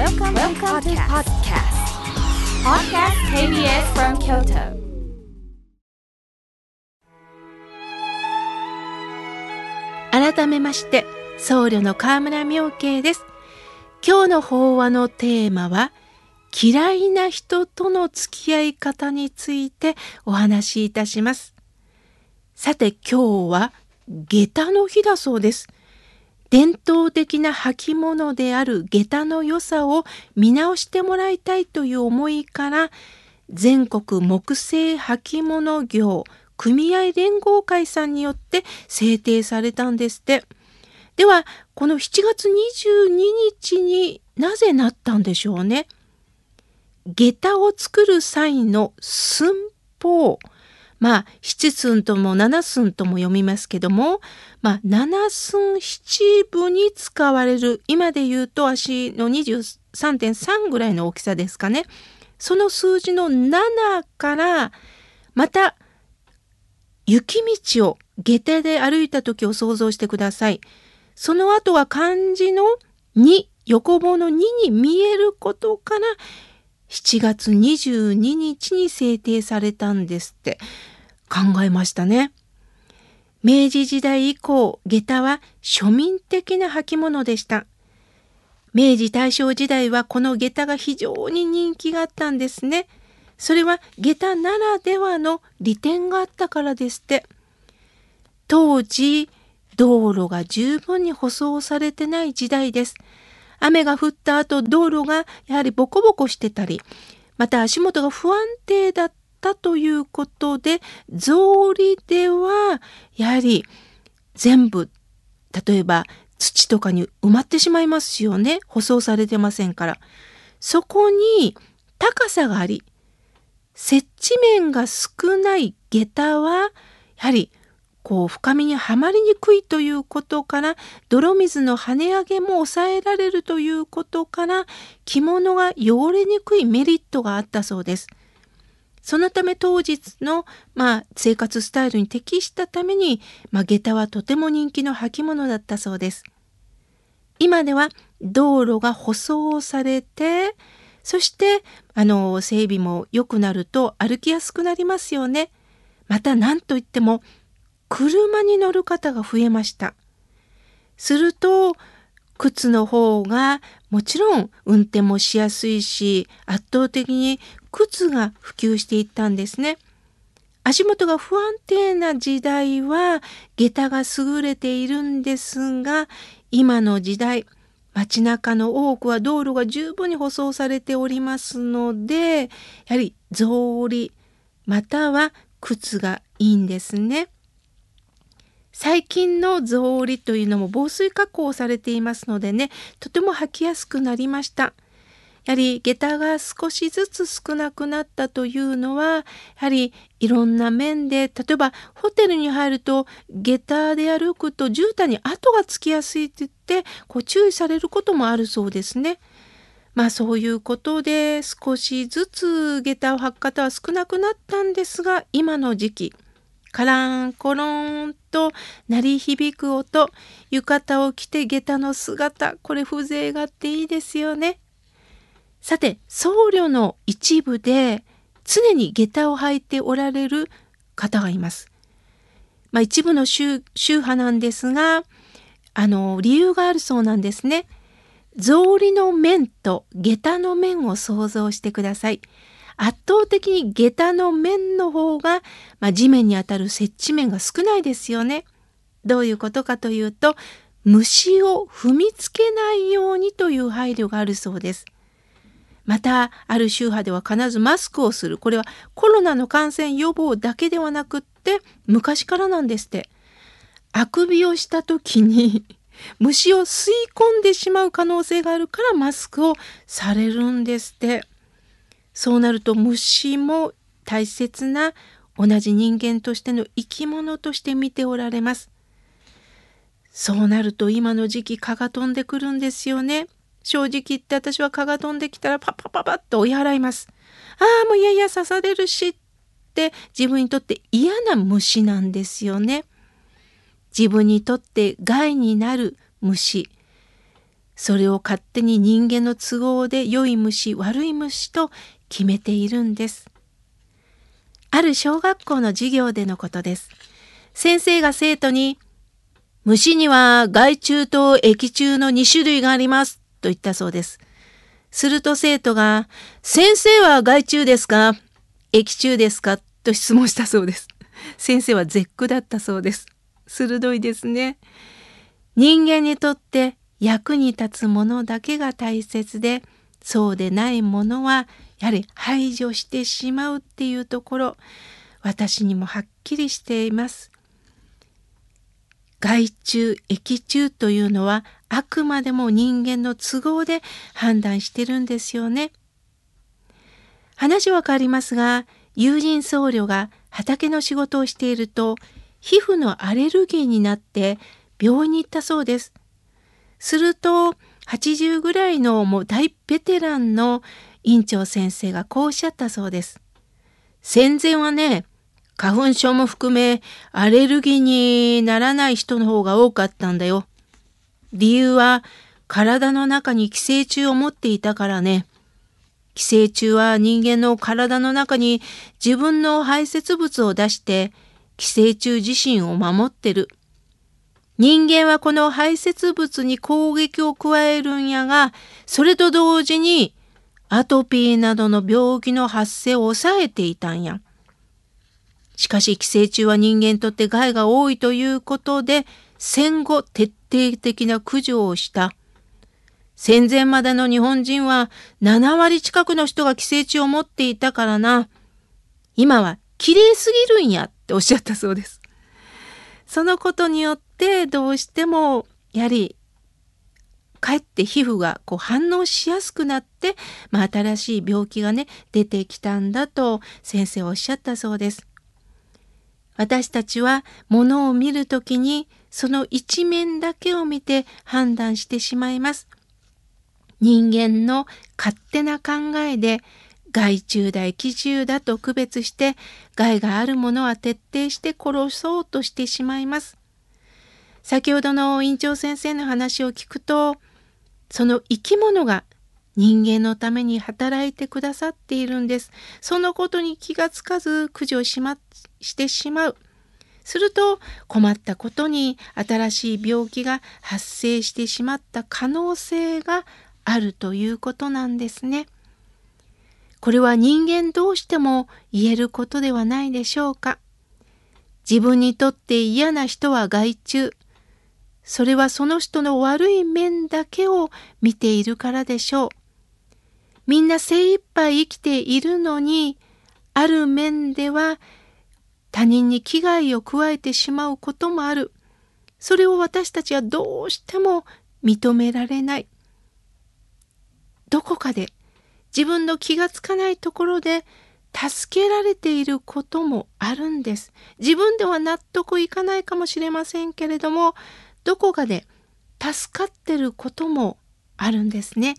Welcome, Welcome to podcast. Podcast KBS from Kyoto. 改めまして僧侶の河村明慶です今日の法話のテーマは嫌いな人との付き合い方についてお話しいたしますさて今日は下駄の日だそうです伝統的な履物である下駄の良さを見直してもらいたいという思いから全国木製履物業組合連合会さんによって制定されたんですって。ではこの7月22日になぜなったんでしょうね。下駄を作る際の寸法まあ七寸とも七寸とも読みますけども、まあ、七寸七分に使われる今で言うと足の23.3ぐらいの大きさですかねその数字の7からまた雪道を下手で歩いた時を想像してください。その後は漢字の2横棒の2に見えることから7月22日に制定されたんですって考えましたね。明治時代以降、下駄は庶民的な履物でした。明治大正時代はこの下駄が非常に人気があったんですね。それは下駄ならではの利点があったからですって。当時、道路が十分に舗装されてない時代です。雨が降った後、道路がやはりボコボコしてたり、また足元が不安定だったということで、草履ではやはり全部、例えば土とかに埋まってしまいますよね。舗装されてませんから。そこに高さがあり、接地面が少ない下駄はやはりこう深みにはまりにくいということから泥水の跳ね上げも抑えられるということから着物が汚れにくいメリットがあったそうです。そのため当日の、まあ、生活スタイルに適したために、まあ、下駄はとても人気の履物だったそうです。今では道路が舗装されてそしてあの整備も良くなると歩きやすくなりますよね。また何といっても車に乗る方が増えました。すると靴の方がもちろん運転もしやすいし圧倒的に靴が普及していったんですね。足元が不安定な時代は下駄が優れているんですが今の時代街中の多くは道路が十分に舗装されておりますのでやはり草履または靴がいいんですね。最近の草履というのも防水加工されていますのでねとても履きやすくなりました。やはり下駄が少しずつ少なくなったというのはやはりいろんな面で例えばホテルに入ると下駄で歩くと絨毯に跡がつきやすいって言ってこう注意されることもあるそうですね。まあそういうことで少しずつ下駄を履く方は少なくなったんですが今の時期カランコロンと鳴り響く音浴衣を着て下駄の姿これ風情があっていいですよね。さて僧侶の一部で常に下駄を履いておられる方がいます。まあ、一部の宗派なんですがあの理由があるそうなんですね。草履の面と下駄の面を想像してください。圧倒的に下駄の面の方が、まあ、地面にあたる接地面が少ないですよね。どういうことかというと虫を踏みつけないようにという配慮があるそうです。またある宗派では必ずマスクをするこれはコロナの感染予防だけではなくって昔からなんですってあくびをした時に虫を吸い込んでしまう可能性があるからマスクをされるんですってそうなると虫も大切な同じ人間としての生き物として見ておられますそうなると今の時期蚊が飛んでくるんですよね正直言って私は蚊が飛んできたらパッパッパッパッと追い払います。ああもういやいや刺されるしって自分にとって嫌な虫なんですよね。自分にとって害になる虫。それを勝手に人間の都合で良い虫悪い虫と決めているんです。ある小学校の授業でのことです。先生が生徒に、虫には害虫と液虫の2種類がありますと言ったそうです。すると生徒が、先生は害虫ですか？液虫ですか？と質問したそうです。先生は絶句だったそうです。鋭いですね。人間にとって役に立つものだけが大切で、そうでないものはやはり排除してしまうっていうところ、私にもはっきりしています。害虫、液虫というのはあくまでも人間の都合で判断してるんですよね。話は変わりますが、友人僧侶が畑の仕事をしていると、皮膚のアレルギーになって病院に行ったそうです。すると、80ぐらいのもう大ベテランの院長先生がこうおっしゃったそうです。戦前はね、花粉症も含めアレルギーにならない人の方が多かったんだよ。理由は体の中に寄生虫を持っていたからね。寄生虫は人間の体の中に自分の排泄物を出して寄生虫自身を守ってる。人間はこの排泄物に攻撃を加えるんやが、それと同時にアトピーなどの病気の発生を抑えていたんや。しかし寄生虫は人間にとって害が多いということで戦後徹底的な駆除をした。戦前までの日本人は7割近くの人が寄生虫を持っていたからな。今は綺麗すぎるんやっておっしゃったそうです。そのことによってどうしてもやはりかえって皮膚がこう反応しやすくなって、まあ、新しい病気がね出てきたんだと先生おっしゃったそうです。私たちは物を見るときにその一面だけを見て判断してしまいます。人間の勝手な考えで害虫だ液虫だと区別して害があるものは徹底して殺そうとしてしまいます。先ほどの院長先生の話を聞くとその生き物が人間のために働いてくださっているんです。そのことに気がつかず駆除しましてしまう。すると困ったことに新しい病気が発生してしまった可能性があるということなんですね。これは人間どうしても言えることではないでしょうか。自分にとって嫌な人は害虫。それはその人の悪い面だけを見ているからでしょう。みんな精一杯生きているのに、ある面では他人に危害を加えてしまうこともある。それを私たちはどうしても認められない。どこかで自分の気がつかないところで助けられていることもあるんです。自分では納得いかないかもしれませんけれども、どこかで助かってることもあるんですね。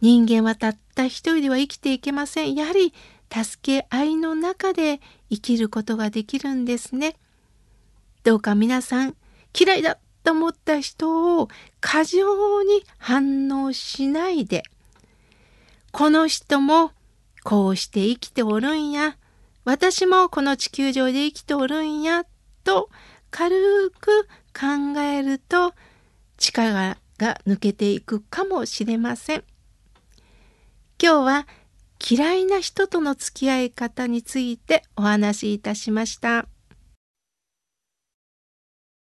人間はたった一人では生きていけません。やはり助け合いの中で生きることができるんですね。どうか皆さん嫌いだと思った人を過剰に反応しないでこの人もこうして生きておるんや私もこの地球上で生きておるんやと軽く考えると力が抜けていくかもしれません。今日は嫌いな人との付き合い方についてお話しいたしました。